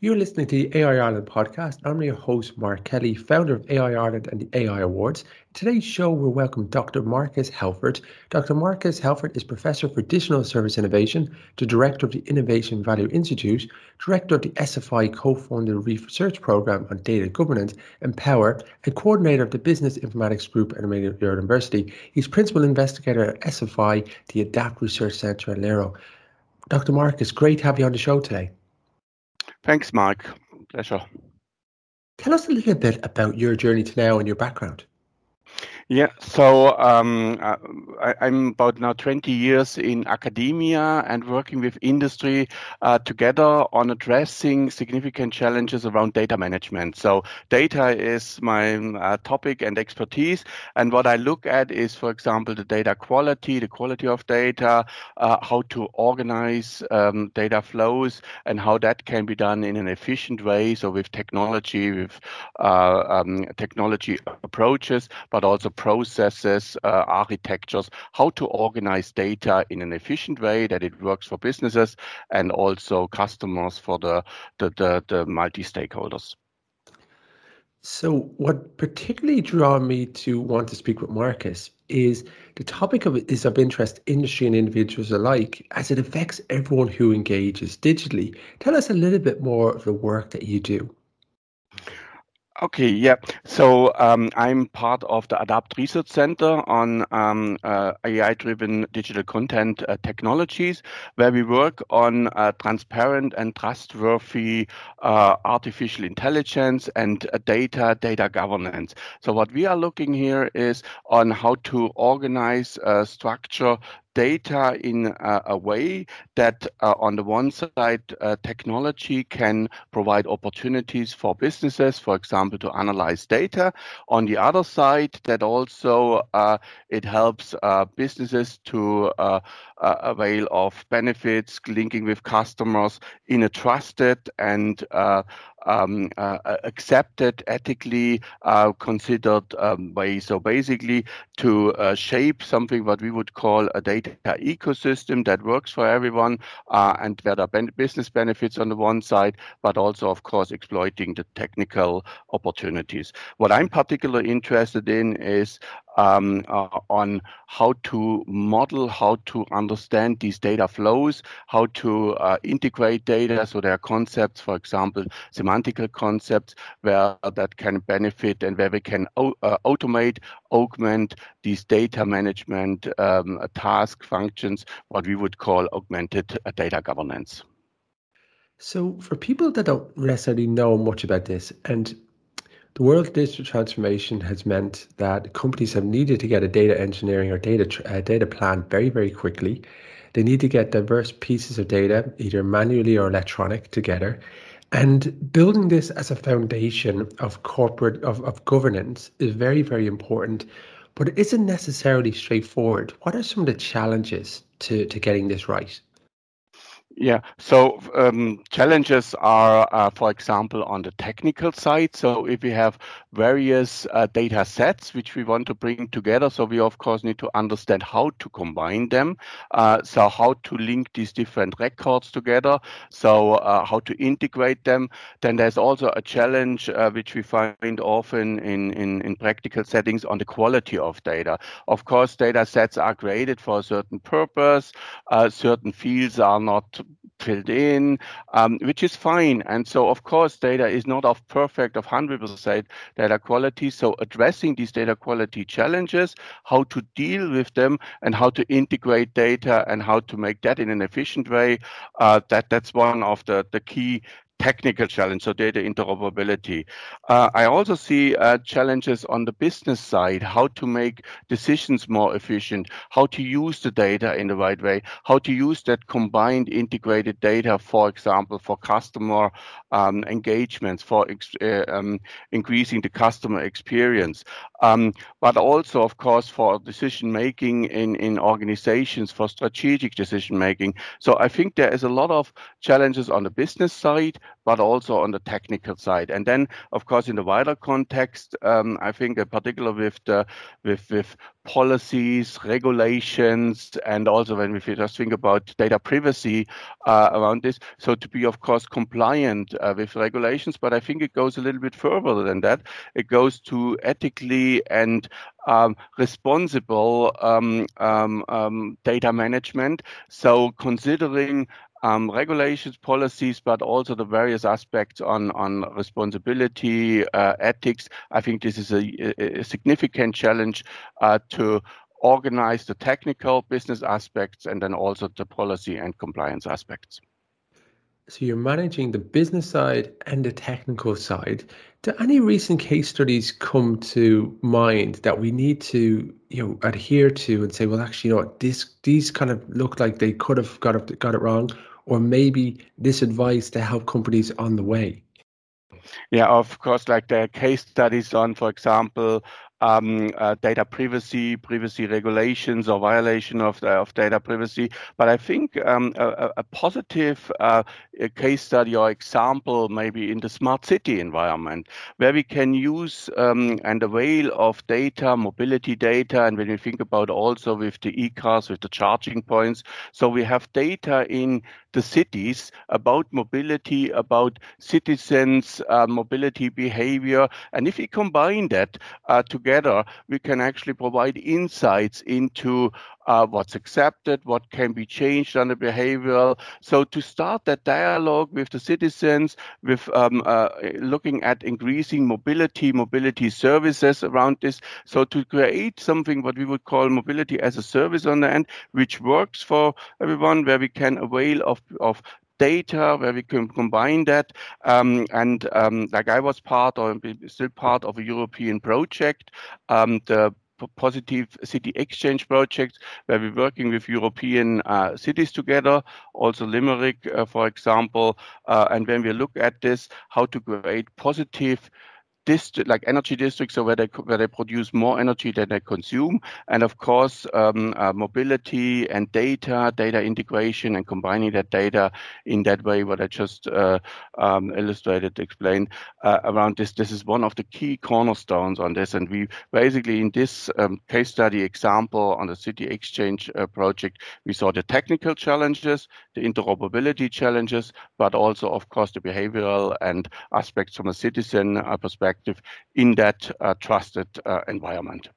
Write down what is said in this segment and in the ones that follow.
You're listening to the AI Ireland podcast. I'm your host, Mark Kelly, founder of AI Ireland and the AI Awards. In today's show, we'll welcome Dr. Marcus Helfert. Dr. Marcus Helfert is Professor for Digital Service Innovation, the Director of the Innovation Value Institute, Director of the SFI co-funded research program on data governance Empower, and Coordinator of the Business Informatics Group at Maynooth University. He's Principal Investigator at SFI, the ADAPT Research Centre at Lero. Dr. Marcus, great to have you on the show today. Thanks, Mike. Pleasure. Tell us a little bit about your journey to now and your background. Yeah, so um, uh, I, am about now 20 years in academia and working with industry uh, together on addressing significant challenges around data management. So data is my uh, topic and expertise. And what I look at is, for example, the data quality, the quality of data, uh, how to organize um, data flows and how that can be done in an efficient way. So with technology, with uh, um, technology approaches, but also processes, uh, architectures, how to organize data in an efficient way that it works for businesses and also customers for the, the, the, the multi-stakeholders. So, what particularly drew me to want to speak with Marcus is the topic of is of interest industry and individuals alike as it affects everyone who engages digitally. Tell us a little bit more of the work that you do. Okay, yeah. So um, I'm part of the ADAPT Research Center on um, uh, AI-driven digital content uh, technologies, where we work on uh, transparent and trustworthy uh, artificial intelligence and uh, data data governance. So what we are looking here is on how to organize, uh, structure data in a, a way that, uh, on the one side, uh, technology can provide opportunities for businesses, for example, to analyze data. On the other side, that also uh, it helps uh, businesses to uh, uh, avail of benefits, linking with customers in a trusted and um, uh, accepted, ethically uh, considered um, way. So basically, to uh, shape something what we would call a data ecosystem that works for everyone, and where there are ben- business benefits on the one side, but also, of course, exploiting the technical opportunities. What I'm particularly interested in is um, uh, on how to model, how to understand these data flows, how to uh, integrate data. So there are concepts, for example, semantical concepts where that can benefit and where we can uh, automate, augment these data management um, task functions, what we would call augmented uh, data governance. So, for people that don't necessarily know much about this, and the world digital transformation has meant that companies have needed to get a data engineering or data uh, data plan very very quickly. They need to get diverse pieces of data, either manually or electronic, together. And building this as a foundation of corporate of, of governance is very, very important, but it isn't necessarily straightforward. What are some of the challenges to, to getting this right? Yeah. So um, challenges are, uh, for example, on the technical side. So if we have various uh, data sets which we want to bring together, so we of course need to understand how to combine them. Uh, so how to link these different records together. So uh, how to integrate them. Then there's also a challenge uh, which we find often in, in in practical settings on the quality of data. Of course, data sets are created for a certain purpose. Uh, certain fields are not filled in, um, which is fine. And so, of course, data is not of perfect, of 100% data quality. So addressing these data quality challenges, how to deal with them and how to integrate data and how to make that in an efficient way, uh, that, that's one of the, the key technical challenge, so data interoperability. Uh, I also see uh, challenges on the business side, how to make decisions more efficient, how to use the data in the right way, how to use that combined integrated data, for example, for customer um, engagements, for uh, um, increasing the customer experience, um, but also, of course, for decision making in, in organizations, for strategic decision making. So I think there is a lot of challenges on the business side, but also on the technical side. And then, of course, in the wider context, um, I think, in particular with the with with policies, regulations, and also when we just think about data privacy uh, around this. So to be, of course, compliant uh, with regulations, but I think it goes a little bit further than that. It goes to ethically and um, responsible um, um, um data management. So considering um, regulations, policies, but also the various aspects on, on responsibility, uh, ethics. I think this is a, a significant challenge uh, to organize the technical business aspects and then also the policy and compliance aspects. So you're managing the business side and the technical side. Do any recent case studies come to mind that we need to, you know, adhere to and say, well, actually, you know, this these kind of look like they could have got it got it wrong, or maybe this advice to help companies on the way? Yeah, of course, like the case studies on, for example, um, uh, data privacy, privacy regulations, or violation of, the, of data privacy. But I think um, a, a, positive uh, a case study or example maybe in the smart city environment, where we can use um, and avail of data, mobility data, and when we think about also with the e-cars, with the charging points, so we have data in the cities about mobility, about citizens' uh, mobility behavior, and if we combine that uh, together together, we can actually provide insights into uh, what's accepted, what can be changed on the behavioral. So to start that dialogue with the citizens, with um, uh, looking at increasing mobility, mobility services around this. So to create something what we would call mobility as a service on the end, which works for everyone, where we can avail of, of data where we can combine that. Um, and um, like I was part or still part of a European project, um, the positive city exchange project where we're working with European uh, cities together, also Limerick, uh, for example. Uh, and when we look at this, how to create positive district, like energy districts, so where they where they produce more energy than they consume, and of course um, uh, mobility and data, data integration, and combining that data in that way, what I just uh, um, illustrated, explained uh, around this. This is one of the key cornerstones on this, and we basically in this um, case study example on the City Exchange uh, project, we saw the technical challenges, the interoperability challenges, but also of course the behavioral and aspects from a citizen uh, perspective perspective in that uh, trusted uh, environment.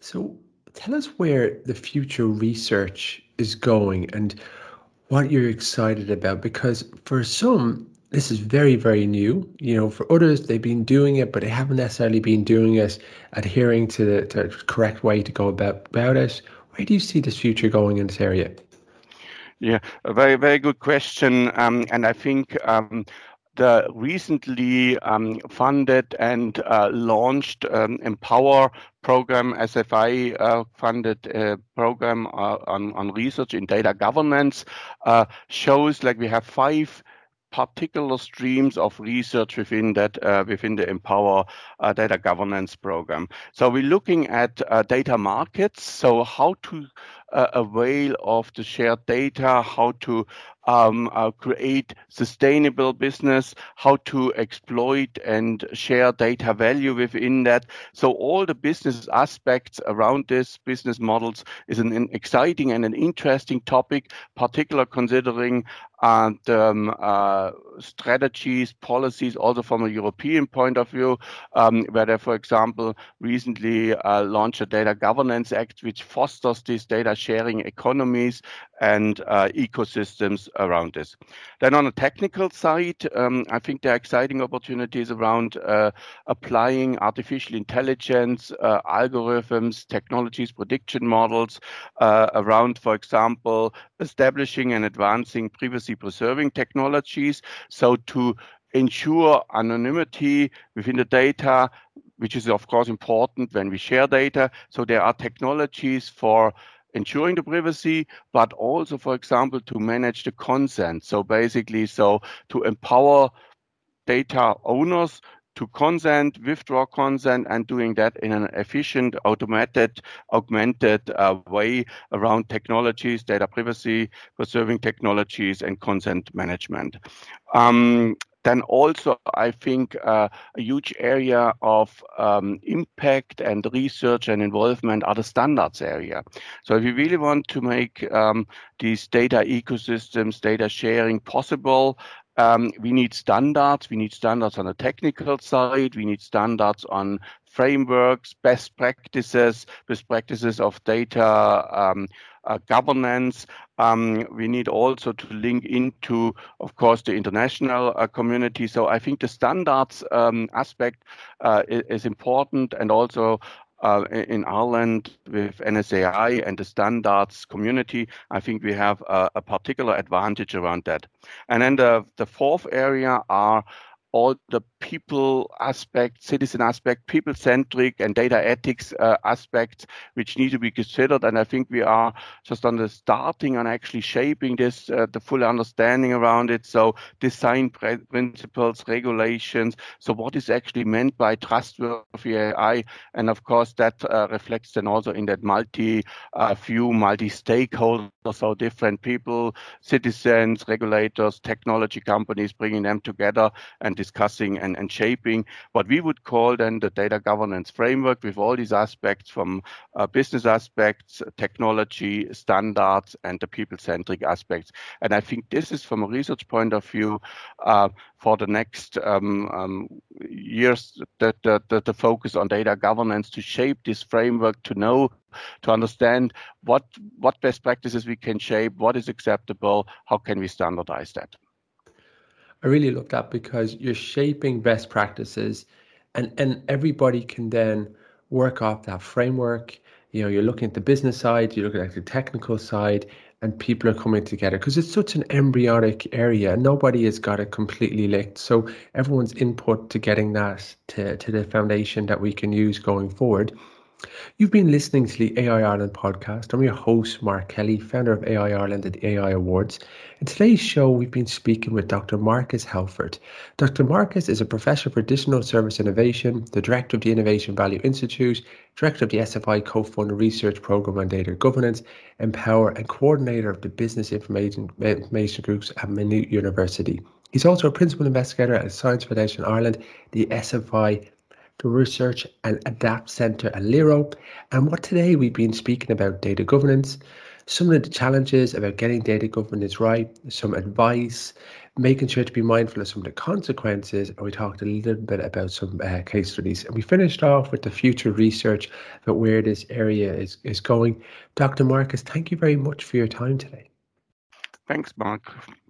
So tell us where the future research is going and what you're excited about because for some this is very very new. You know for others they've been doing it but they haven't necessarily been doing it adhering to the, to the correct way to go about, about it. Where do you see this future going in this area? Yeah a very very good question. Um, and i think um, the recently um, funded and uh, launched um, Empower program, SFI uh, funded uh, program uh, on, on research in data governance, uh, shows like we have five particular streams of research within that uh, within the Empower uh, data governance program. So we're looking at uh, data markets. So how to uh, avail of the shared data, how to um, uh, create sustainable business, how to exploit and share data value within that. So all the business aspects around this business models is an, an exciting and an interesting topic, particular considering and um, uh, strategies, policies, also from a European point of view, um, where they, for example, recently uh, launched a Data Governance Act, which fosters this data sharing economies and uh, ecosystems around this. Then on the technical side, um, I think there are exciting opportunities around uh, applying artificial intelligence, uh, algorithms, technologies, prediction models uh, around, for example, establishing and advancing privacy preserving technologies. So to ensure anonymity within the data, which is of course important when we share data. So there are technologies for ensuring the privacy, but also, for example, to manage the consent. So basically, so to empower data owners to consent, withdraw consent, and doing that in an efficient, automated, augmented uh, way around technologies, data privacy, preserving technologies, and consent management. Um, then also, I think uh, a huge area of um, impact and research and involvement are the standards area. So if you really want to make um, these data ecosystems, data sharing possible, um, we need standards. We need standards on the technical side. We need standards on frameworks, best practices, best practices of data um, uh, governance. Um, we need also to link into, of course, the international uh, community. So I think the standards um, aspect uh, is, important, and also uh, in Ireland with NSAI and the standards community, I think we have a, a particular advantage around that. And then the, the fourth area are all the people aspect, citizen aspect, people centric, and data ethics uh, aspects, which need to be considered. And I think we are just on the starting and actually shaping this, uh, the full understanding around it. So, design principles, regulations. So, what is actually meant by trustworthy AI? And of course, that uh, reflects then also in that multi uh, view, multi stakeholders, so different people, citizens, regulators, technology companies, bringing them together and discussing and, and shaping what we would call then the data governance framework with all these aspects from uh, business aspects, technology, standards, and the people centric aspects. And I think this is from a research point of view uh, for the next um, um, years the, the, the focus on data governance to shape this framework to know to understand what what best practices we can shape what is acceptable how can we standardize that I really love that because you're shaping best practices and, and everybody can then work off that framework. You know, you're looking at the business side, you're looking at the technical side, and people are coming together because it's such an embryonic area. Nobody has got it completely licked. So everyone's input to getting that to, to the foundation that we can use going forward You've been listening to the AI Ireland podcast. I'm your host, Mark Kelly, founder of AI Ireland and the AI Awards. In today's show, we've been speaking with Dr. Marcus Helfert. Dr. Marcus is a professor for digital service innovation, the director of the Innovation Value Institute, director of the SFI co-fund research program on data governance, Empower, and coordinator of the business information, information groups at Maynooth University. He's also a principal investigator at Science Foundation Ireland, the SFI the Research and Adapt Centre at LERO. And what today we've been speaking about data governance, some of the challenges about getting data governance right, some advice, making sure to be mindful of some of the consequences. And we talked a little bit about some uh, case studies. And we finished off with the future research about where this area is, is going. Dr. Marcus, thank you very much for your time today. Thanks, Mark.